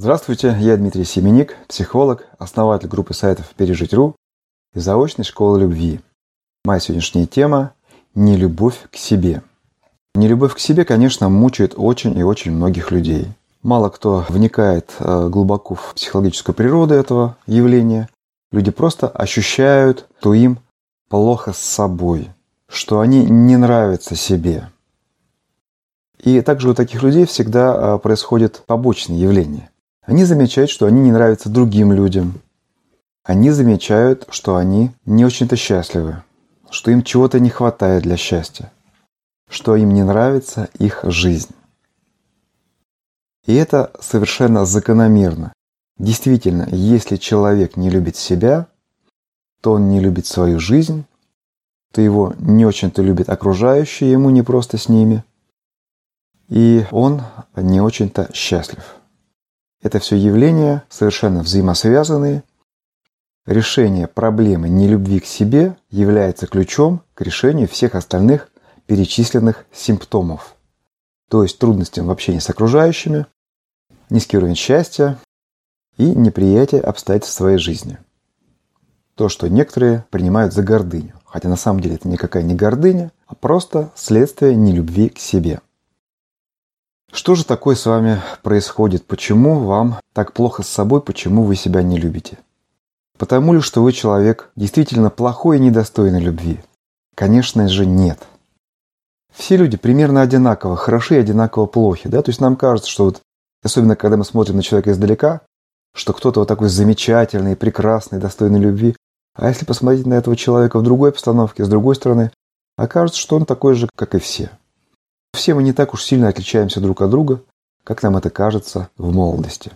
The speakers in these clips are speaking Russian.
Здравствуйте, я Дмитрий Семеник, психолог, основатель группы сайтов «Пережить.ру» и заочной школы любви. Моя сегодняшняя тема – нелюбовь к себе. Нелюбовь к себе, конечно, мучает очень и очень многих людей. Мало кто вникает э, глубоко в психологическую природу этого явления. Люди просто ощущают, что им плохо с собой, что они не нравятся себе. И также у таких людей всегда э, происходит побочные явления. Они замечают, что они не нравятся другим людям. Они замечают, что они не очень-то счастливы, что им чего-то не хватает для счастья, что им не нравится их жизнь. И это совершенно закономерно. Действительно, если человек не любит себя, то он не любит свою жизнь, то его не очень-то любит окружающие ему не просто с ними, и он не очень-то счастлив. Это все явления совершенно взаимосвязанные. Решение проблемы нелюбви к себе является ключом к решению всех остальных перечисленных симптомов. То есть трудностям в общении с окружающими, низкий уровень счастья и неприятие обстоятельств своей жизни. То, что некоторые принимают за гордыню. Хотя на самом деле это никакая не гордыня, а просто следствие нелюбви к себе – что же такое с вами происходит? Почему вам так плохо с собой? Почему вы себя не любите? Потому ли, что вы человек действительно плохой и недостойный любви? Конечно же нет. Все люди примерно одинаково хороши и одинаково плохи. Да? То есть нам кажется, что вот, особенно когда мы смотрим на человека издалека, что кто-то вот такой замечательный, прекрасный, достойный любви. А если посмотреть на этого человека в другой обстановке, с другой стороны, окажется, что он такой же, как и все. Все мы не так уж сильно отличаемся друг от друга, как нам это кажется в молодости.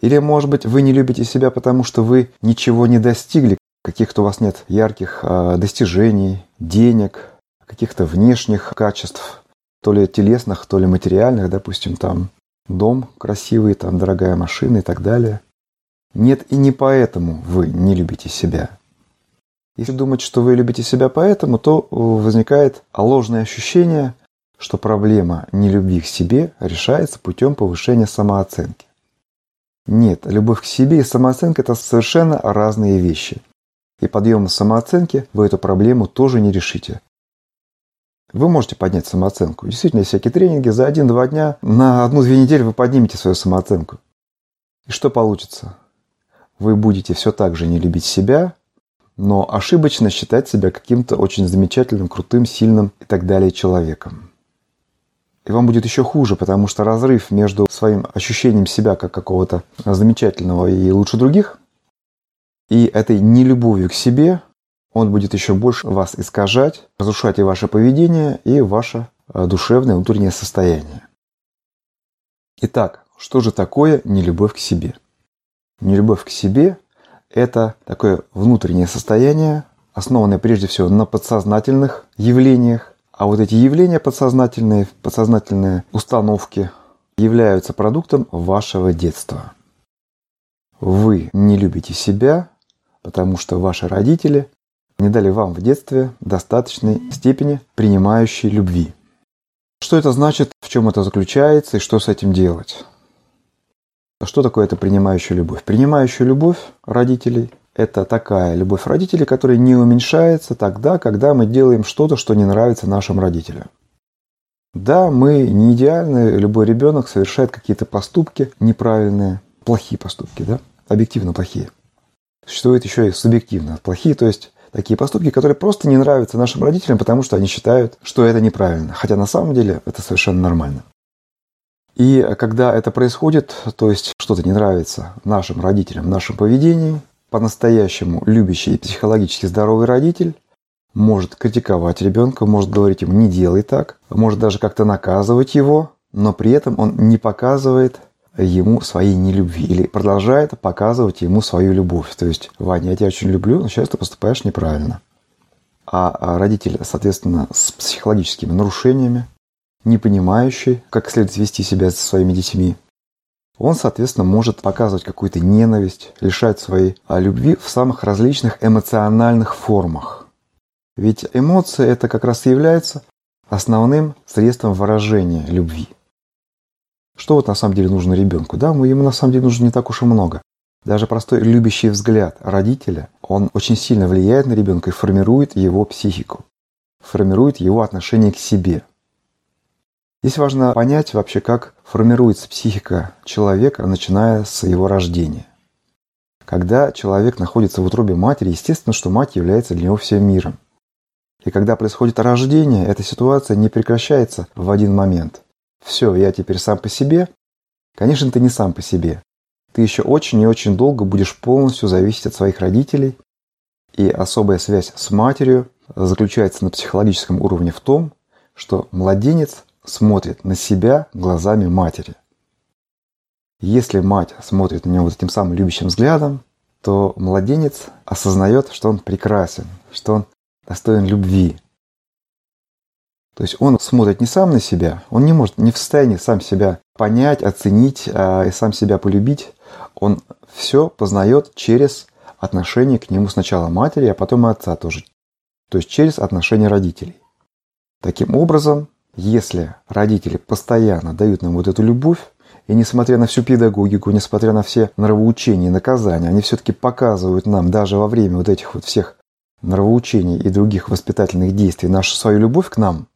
Или, может быть, вы не любите себя, потому что вы ничего не достигли, каких-то у вас нет ярких э, достижений, денег, каких-то внешних качеств, то ли телесных, то ли материальных, допустим, там дом красивый, там дорогая машина и так далее. Нет, и не поэтому вы не любите себя. Если думать, что вы любите себя поэтому, то возникает ложное ощущение, что проблема нелюбви к себе решается путем повышения самооценки. Нет, любовь к себе и самооценка – это совершенно разные вещи. И подъемом самооценки вы эту проблему тоже не решите. Вы можете поднять самооценку. Действительно, всякие тренинги. За один-два дня на одну-две недели вы поднимете свою самооценку. И что получится? Вы будете все так же не любить себя, но ошибочно считать себя каким-то очень замечательным, крутым, сильным и так далее человеком. И вам будет еще хуже, потому что разрыв между своим ощущением себя как какого-то замечательного и лучше других и этой нелюбовью к себе, он будет еще больше вас искажать, разрушать и ваше поведение, и ваше э, душевное внутреннее состояние. Итак, что же такое нелюбовь к себе? Нелюбовь к себе это такое внутреннее состояние, основанное прежде всего на подсознательных явлениях. А вот эти явления подсознательные, подсознательные установки являются продуктом вашего детства. Вы не любите себя, потому что ваши родители не дали вам в детстве достаточной степени принимающей любви. Что это значит, в чем это заключается и что с этим делать? Что такое это принимающая любовь? Принимающая любовь родителей – это такая любовь родителей, которая не уменьшается тогда, когда мы делаем что-то, что не нравится нашим родителям. Да, мы не идеальны, любой ребенок совершает какие-то поступки неправильные, плохие поступки, да, объективно плохие. Существует еще и субъективно плохие, то есть такие поступки, которые просто не нравятся нашим родителям, потому что они считают, что это неправильно. Хотя на самом деле это совершенно нормально. И когда это происходит, то есть что-то не нравится нашим родителям в нашем поведении, по-настоящему любящий и психологически здоровый родитель может критиковать ребенка, может говорить ему «не делай так», может даже как-то наказывать его, но при этом он не показывает ему своей нелюбви или продолжает показывать ему свою любовь. То есть, Ваня, я тебя очень люблю, но сейчас ты поступаешь неправильно. А родитель, соответственно, с психологическими нарушениями, не понимающий, как следует вести себя со своими детьми, он, соответственно, может показывать какую-то ненависть, лишать своей а, любви в самых различных эмоциональных формах. Ведь эмоции это как раз и является основным средством выражения любви. Что вот на самом деле нужно ребенку? Да, ему на самом деле нужно не так уж и много. Даже простой любящий взгляд родителя, он очень сильно влияет на ребенка и формирует его психику, формирует его отношение к себе. Здесь важно понять вообще, как формируется психика человека, начиная с его рождения. Когда человек находится в утробе матери, естественно, что мать является для него всем миром. И когда происходит рождение, эта ситуация не прекращается в один момент. Все, я теперь сам по себе. Конечно, ты не сам по себе. Ты еще очень и очень долго будешь полностью зависеть от своих родителей. И особая связь с матерью заключается на психологическом уровне в том, что младенец смотрит на себя глазами матери – если мать смотрит на него вот этим самым любящим взглядом, то младенец осознает, что он прекрасен, что он достоин любви. То есть он смотрит не сам на себя, он не может, не в состоянии сам себя понять, оценить а, и сам себя полюбить. Он все познает через отношение к нему сначала матери, а потом и отца тоже. То есть через отношения родителей. Таким образом, если родители постоянно дают нам вот эту любовь, и несмотря на всю педагогику, несмотря на все нравоучения и наказания, они все-таки показывают нам даже во время вот этих вот всех нравоучений и других воспитательных действий нашу свою любовь к нам,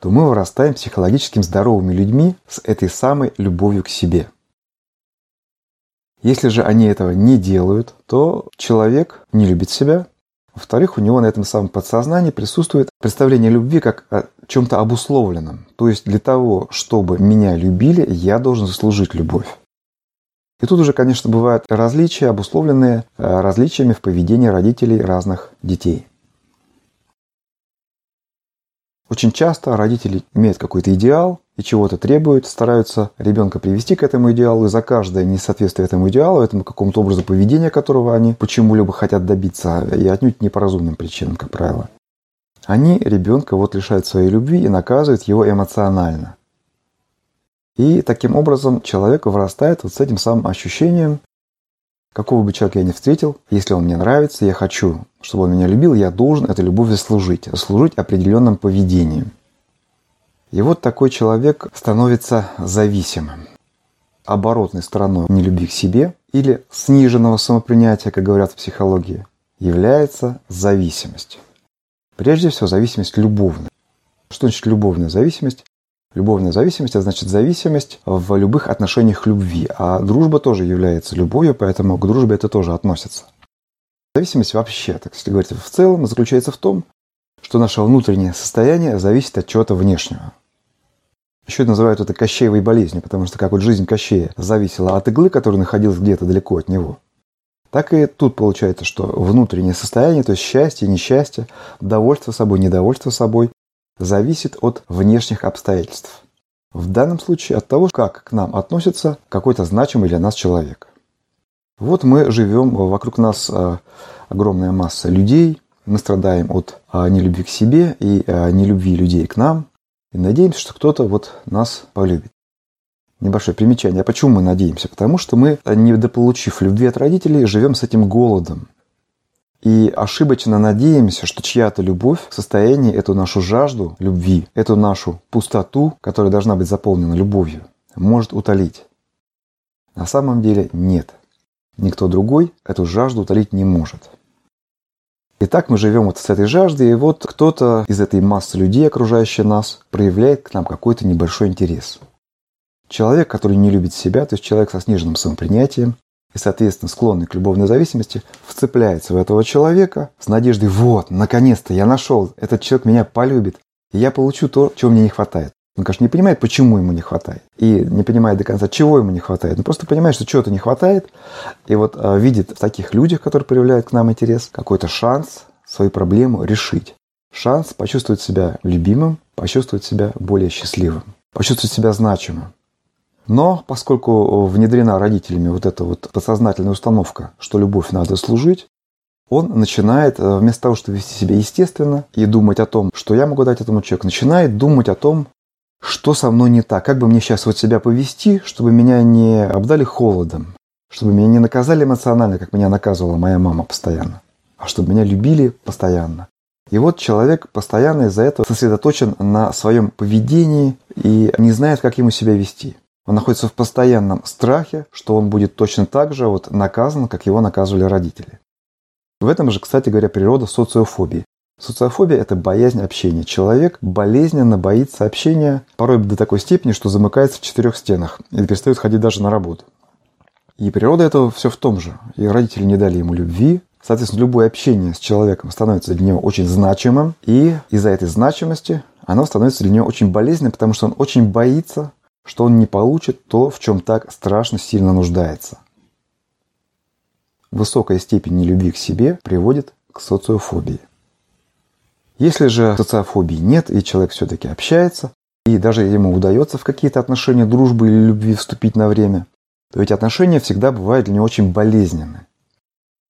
то мы вырастаем психологически здоровыми людьми с этой самой любовью к себе. Если же они этого не делают, то человек не любит себя, во-вторых, у него на этом самом подсознании присутствует представление любви как о чем-то обусловленном. То есть для того, чтобы меня любили, я должен заслужить любовь. И тут уже, конечно, бывают различия, обусловленные э, различиями в поведении родителей разных детей. Очень часто родители имеют какой-то идеал и чего-то требуют, стараются ребенка привести к этому идеалу, и за каждое несоответствие этому идеалу, этому какому-то образу поведения, которого они почему-либо хотят добиться, и отнюдь не по разумным причинам, как правило, они ребенка вот лишают своей любви и наказывают его эмоционально. И таким образом человек вырастает вот с этим самым ощущением Какого бы человека я ни встретил, если он мне нравится, я хочу, чтобы он меня любил, я должен эту любовь заслужить, заслужить определенным поведением. И вот такой человек становится зависимым. Оборотной стороной нелюбви к себе или сниженного самопринятия, как говорят в психологии, является зависимость. Прежде всего, зависимость любовная. Что значит любовная зависимость? Любовная зависимость, это значит зависимость в любых отношениях любви. А дружба тоже является любовью, поэтому к дружбе это тоже относится. Зависимость вообще, так если говорить в целом, заключается в том, что наше внутреннее состояние зависит от чего-то внешнего. Еще называют это Кощеевой болезнью, потому что как вот жизнь Кощея зависела от иглы, которая находилась где-то далеко от него, так и тут получается, что внутреннее состояние, то есть счастье, несчастье, довольство собой, недовольство собой, зависит от внешних обстоятельств. В данном случае от того, как к нам относится какой-то значимый для нас человек. Вот мы живем, вокруг нас а, огромная масса людей, мы страдаем от а, нелюбви к себе и а, нелюбви людей к нам, и надеемся, что кто-то вот нас полюбит. Небольшое примечание. А почему мы надеемся? Потому что мы, недополучив любви от родителей, живем с этим голодом. И ошибочно надеемся, что чья-то любовь в состоянии эту нашу жажду любви, эту нашу пустоту, которая должна быть заполнена любовью, может утолить. На самом деле нет. Никто другой эту жажду утолить не может. Итак, мы живем вот с этой жаждой, и вот кто-то из этой массы людей, окружающей нас, проявляет к нам какой-то небольшой интерес. Человек, который не любит себя, то есть человек со сниженным самопринятием, и, соответственно, склонный к любовной зависимости, вцепляется в этого человека с надеждой «вот, наконец-то я нашел, этот человек меня полюбит, и я получу то, чего мне не хватает». Он, конечно, не понимает, почему ему не хватает. И не понимает до конца, чего ему не хватает. Он просто понимает, что чего-то не хватает. И вот э, видит в таких людях, которые проявляют к нам интерес, какой-то шанс свою проблему решить. Шанс почувствовать себя любимым, почувствовать себя более счастливым, почувствовать себя значимым. Но поскольку внедрена родителями вот эта вот подсознательная установка, что любовь надо служить, он начинает, э, вместо того, чтобы вести себя естественно и думать о том, что я могу дать этому человеку, начинает думать о том, что со мной не так, как бы мне сейчас вот себя повести, чтобы меня не обдали холодом, чтобы меня не наказали эмоционально, как меня наказывала моя мама постоянно, а чтобы меня любили постоянно. И вот человек постоянно из-за этого сосредоточен на своем поведении и не знает, как ему себя вести. Он находится в постоянном страхе, что он будет точно так же вот наказан, как его наказывали родители. В этом же, кстати говоря, природа социофобии. Социофобия – это боязнь общения. Человек болезненно боится общения, порой до такой степени, что замыкается в четырех стенах и перестает ходить даже на работу. И природа этого все в том же. И родители не дали ему любви. Соответственно, любое общение с человеком становится для него очень значимым. И из-за этой значимости оно становится для него очень болезненным, потому что он очень боится, что он не получит то, в чем так страшно сильно нуждается. Высокая степень нелюбви к себе приводит к социофобии. Если же социофобии нет, и человек все-таки общается, и даже ему удается в какие-то отношения дружбы или любви вступить на время, то эти отношения всегда бывают для него очень болезненны.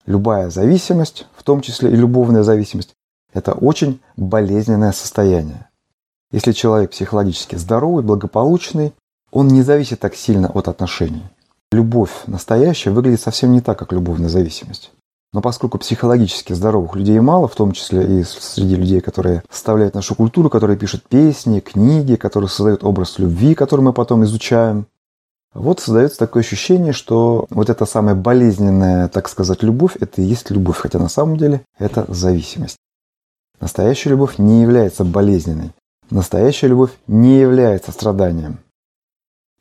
Любая зависимость, в том числе и любовная зависимость, это очень болезненное состояние. Если человек психологически здоровый, благополучный, он не зависит так сильно от отношений. Любовь настоящая выглядит совсем не так, как любовная зависимость. Но поскольку психологически здоровых людей мало, в том числе и среди людей, которые составляют нашу культуру, которые пишут песни, книги, которые создают образ любви, который мы потом изучаем, вот создается такое ощущение, что вот эта самая болезненная, так сказать, любовь, это и есть любовь, хотя на самом деле это зависимость. Настоящая любовь не является болезненной. Настоящая любовь не является страданием.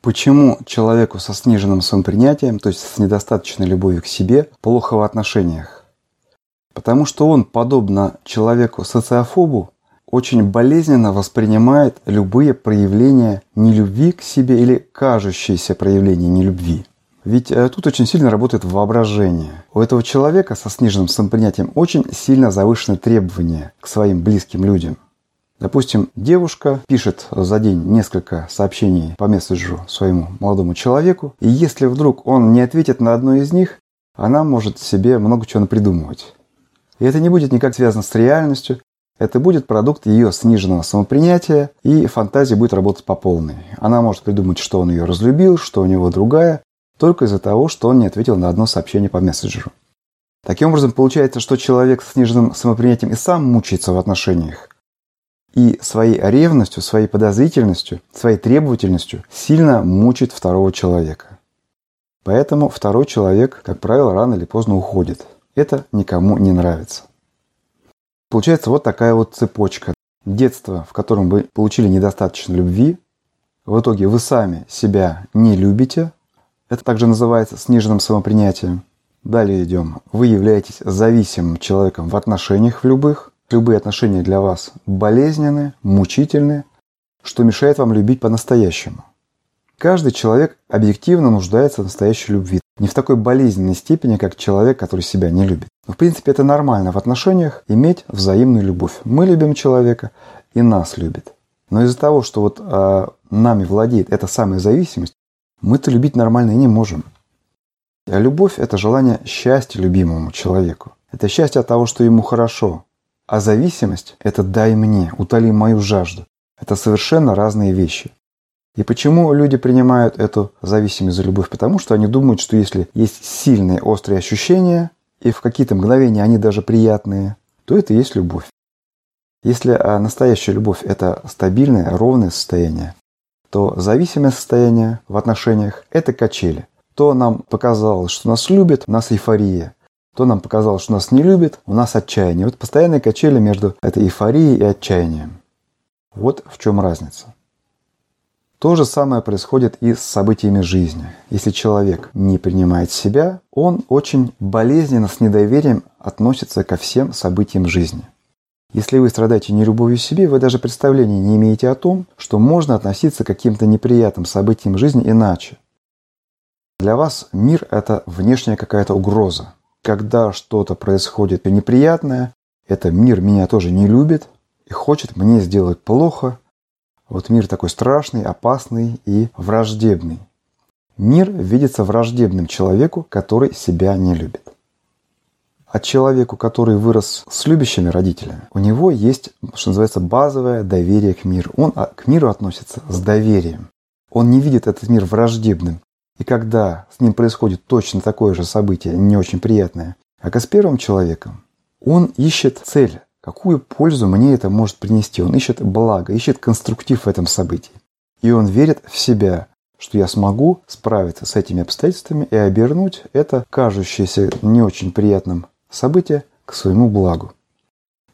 Почему человеку со сниженным самопринятием, то есть с недостаточной любовью к себе, плохо в отношениях? Потому что он, подобно человеку-социофобу, очень болезненно воспринимает любые проявления нелюбви к себе или кажущиеся проявления нелюбви. Ведь э, тут очень сильно работает воображение. У этого человека со сниженным самопринятием очень сильно завышены требования к своим близким людям. Допустим, девушка пишет за день несколько сообщений по месседжу своему молодому человеку, и если вдруг он не ответит на одно из них, она может себе много чего напридумывать. И это не будет никак связано с реальностью, это будет продукт ее сниженного самопринятия, и фантазия будет работать по полной. Она может придумать, что он ее разлюбил, что у него другая, только из-за того, что он не ответил на одно сообщение по мессенджеру. Таким образом, получается, что человек с сниженным самопринятием и сам мучается в отношениях. И своей ревностью, своей подозрительностью, своей требовательностью сильно мучает второго человека. Поэтому второй человек, как правило, рано или поздно уходит. Это никому не нравится. Получается вот такая вот цепочка. Детство, в котором вы получили недостаточно любви, в итоге вы сами себя не любите. Это также называется сниженным самопринятием. Далее идем. Вы являетесь зависимым человеком в отношениях в любых. Любые отношения для вас болезненны, мучительны, что мешает вам любить по-настоящему. Каждый человек объективно нуждается в настоящей любви. Не в такой болезненной степени, как человек, который себя не любит. Но в принципе это нормально в отношениях иметь взаимную любовь. Мы любим человека, и нас любит. Но из-за того, что вот э, нами владеет эта самая зависимость, мы-то любить нормально и не можем. А любовь – это желание счастья любимому человеку. Это счастье от того, что ему хорошо. А зависимость – это «дай мне, утоли мою жажду». Это совершенно разные вещи. И почему люди принимают эту зависимость за любовь? Потому что они думают, что если есть сильные острые ощущения, и в какие-то мгновения они даже приятные, то это и есть любовь. Если а, настоящая любовь – это стабильное, ровное состояние, то зависимое состояние в отношениях – это качели. То нам показалось, что нас любят, нас эйфория. То нам показалось, что нас не любят, у нас отчаяние. Вот постоянные качели между этой эйфорией и отчаянием. Вот в чем разница. То же самое происходит и с событиями жизни. Если человек не принимает себя, он очень болезненно с недоверием относится ко всем событиям жизни. Если вы страдаете нелюбовью к себе, вы даже представления не имеете о том, что можно относиться к каким-то неприятным событиям жизни иначе. Для вас мир – это внешняя какая-то угроза. Когда что-то происходит неприятное, это мир меня тоже не любит и хочет мне сделать плохо, вот мир такой страшный, опасный и враждебный. Мир видится враждебным человеку, который себя не любит. А человеку, который вырос с любящими родителями, у него есть, что называется, базовое доверие к миру. Он к миру относится с доверием. Он не видит этот мир враждебным. И когда с ним происходит точно такое же событие, не очень приятное, как и с первым человеком, он ищет цель, Какую пользу мне это может принести? Он ищет благо, ищет конструктив в этом событии. И он верит в себя, что я смогу справиться с этими обстоятельствами и обернуть это кажущееся не очень приятным событие к своему благу.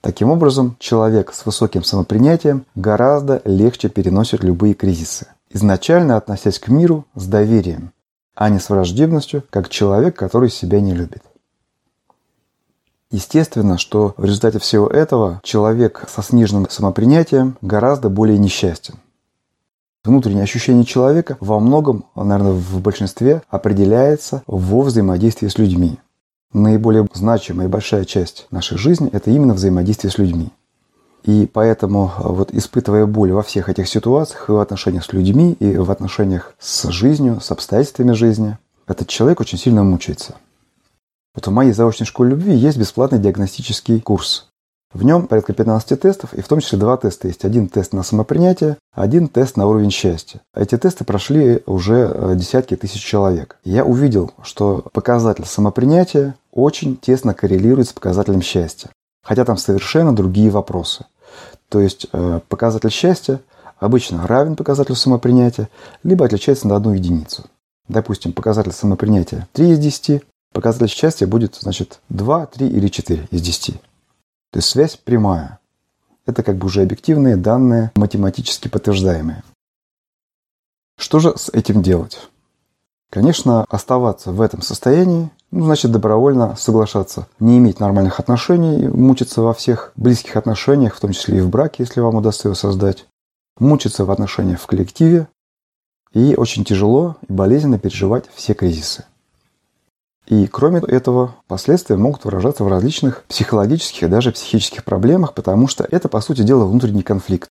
Таким образом, человек с высоким самопринятием гораздо легче переносит любые кризисы, изначально относясь к миру с доверием, а не с враждебностью, как человек, который себя не любит. Естественно, что в результате всего этого человек со сниженным самопринятием гораздо более несчастен. Внутреннее ощущение человека во многом, наверное, в большинстве определяется во взаимодействии с людьми. Наиболее значимая и большая часть нашей жизни – это именно взаимодействие с людьми. И поэтому, вот испытывая боль во всех этих ситуациях, и в отношениях с людьми, и в отношениях с жизнью, с обстоятельствами жизни, этот человек очень сильно мучается. Вот в моей заочной школе любви есть бесплатный диагностический курс. В нем порядка 15 тестов, и в том числе два теста есть. Один тест на самопринятие, один тест на уровень счастья. Эти тесты прошли уже э, десятки тысяч человек. Я увидел, что показатель самопринятия очень тесно коррелирует с показателем счастья. Хотя там совершенно другие вопросы. То есть э, показатель счастья обычно равен показателю самопринятия, либо отличается на одну единицу. Допустим, показатель самопринятия 3 из 10, показатель счастья будет, значит, 2, 3 или 4 из 10. То есть связь прямая. Это как бы уже объективные данные, математически подтверждаемые. Что же с этим делать? Конечно, оставаться в этом состоянии, ну, значит, добровольно соглашаться, не иметь нормальных отношений, мучиться во всех близких отношениях, в том числе и в браке, если вам удастся его создать, мучиться в отношениях в коллективе, и очень тяжело и болезненно переживать все кризисы. И кроме этого, последствия могут выражаться в различных психологических и даже психических проблемах, потому что это, по сути дела, внутренний конфликт.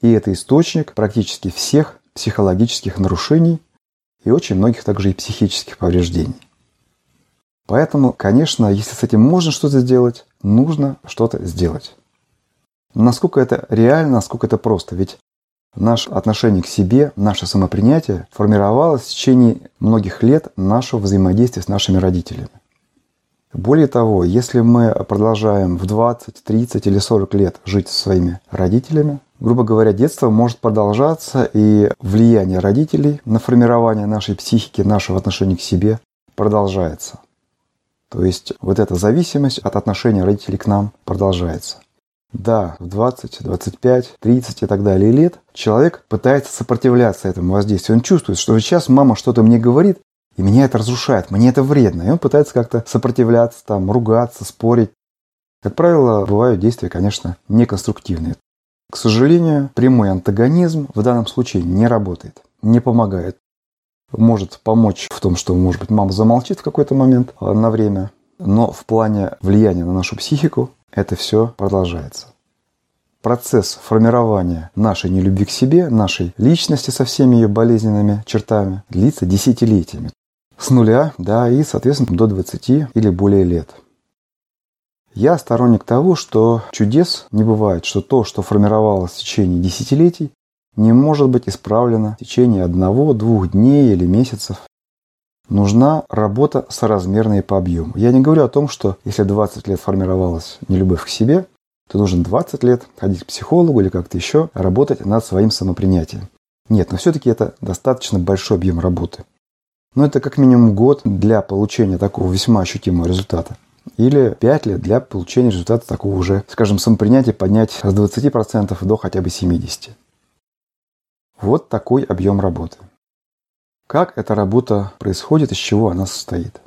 И это источник практически всех психологических нарушений и очень многих также и психических повреждений. Поэтому, конечно, если с этим можно что-то сделать, нужно что-то сделать. Насколько это реально, насколько это просто. Ведь Наше отношение к себе, наше самопринятие формировалось в течение многих лет нашего взаимодействия с нашими родителями. Более того, если мы продолжаем в 20, 30 или 40 лет жить со своими родителями, грубо говоря, детство может продолжаться, и влияние родителей на формирование нашей психики, нашего отношения к себе продолжается. То есть вот эта зависимость от отношения родителей к нам продолжается. Да, в 20, 25, 30 и так далее лет человек пытается сопротивляться этому воздействию. Он чувствует, что сейчас мама что-то мне говорит, и меня это разрушает, мне это вредно. И он пытается как-то сопротивляться, там, ругаться, спорить. Как правило, бывают действия, конечно, неконструктивные. К сожалению, прямой антагонизм в данном случае не работает, не помогает. Может помочь в том, что, может быть, мама замолчит в какой-то момент а, на время, но в плане влияния на нашу психику это все продолжается. Процесс формирования нашей нелюбви к себе, нашей личности со всеми ее болезненными чертами длится десятилетиями. С нуля, да, и, соответственно, до 20 или более лет. Я сторонник того, что чудес не бывает, что то, что формировалось в течение десятилетий, не может быть исправлено в течение одного, двух дней или месяцев нужна работа соразмерная по объему. Я не говорю о том, что если 20 лет формировалась нелюбовь к себе, то нужно 20 лет ходить к психологу или как-то еще работать над своим самопринятием. Нет, но все-таки это достаточно большой объем работы. Но это как минимум год для получения такого весьма ощутимого результата. Или 5 лет для получения результата такого уже, скажем, самопринятия поднять с 20% до хотя бы 70%. Вот такой объем работы. Как эта работа происходит, из чего она состоит.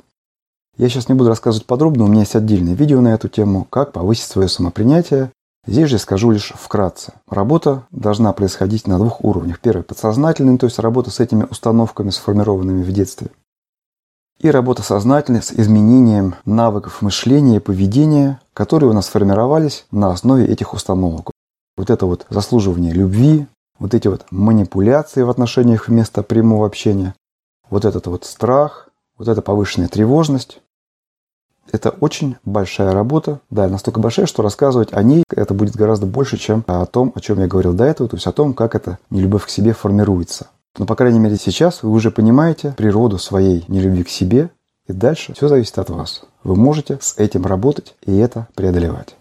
Я сейчас не буду рассказывать подробно, у меня есть отдельное видео на эту тему, как повысить свое самопринятие. Здесь же скажу лишь вкратце. Работа должна происходить на двух уровнях. Первый – подсознательный, то есть работа с этими установками, сформированными в детстве. И работа сознательная с изменением навыков мышления и поведения, которые у нас сформировались на основе этих установок. Вот это вот заслуживание любви, вот эти вот манипуляции в отношениях вместо прямого общения, вот этот вот страх, вот эта повышенная тревожность. Это очень большая работа, да, настолько большая, что рассказывать о ней это будет гораздо больше, чем о том, о чем я говорил до этого, то есть о том, как эта нелюбовь к себе формируется. Но, по крайней мере, сейчас вы уже понимаете природу своей нелюбви к себе, и дальше все зависит от вас. Вы можете с этим работать и это преодолевать.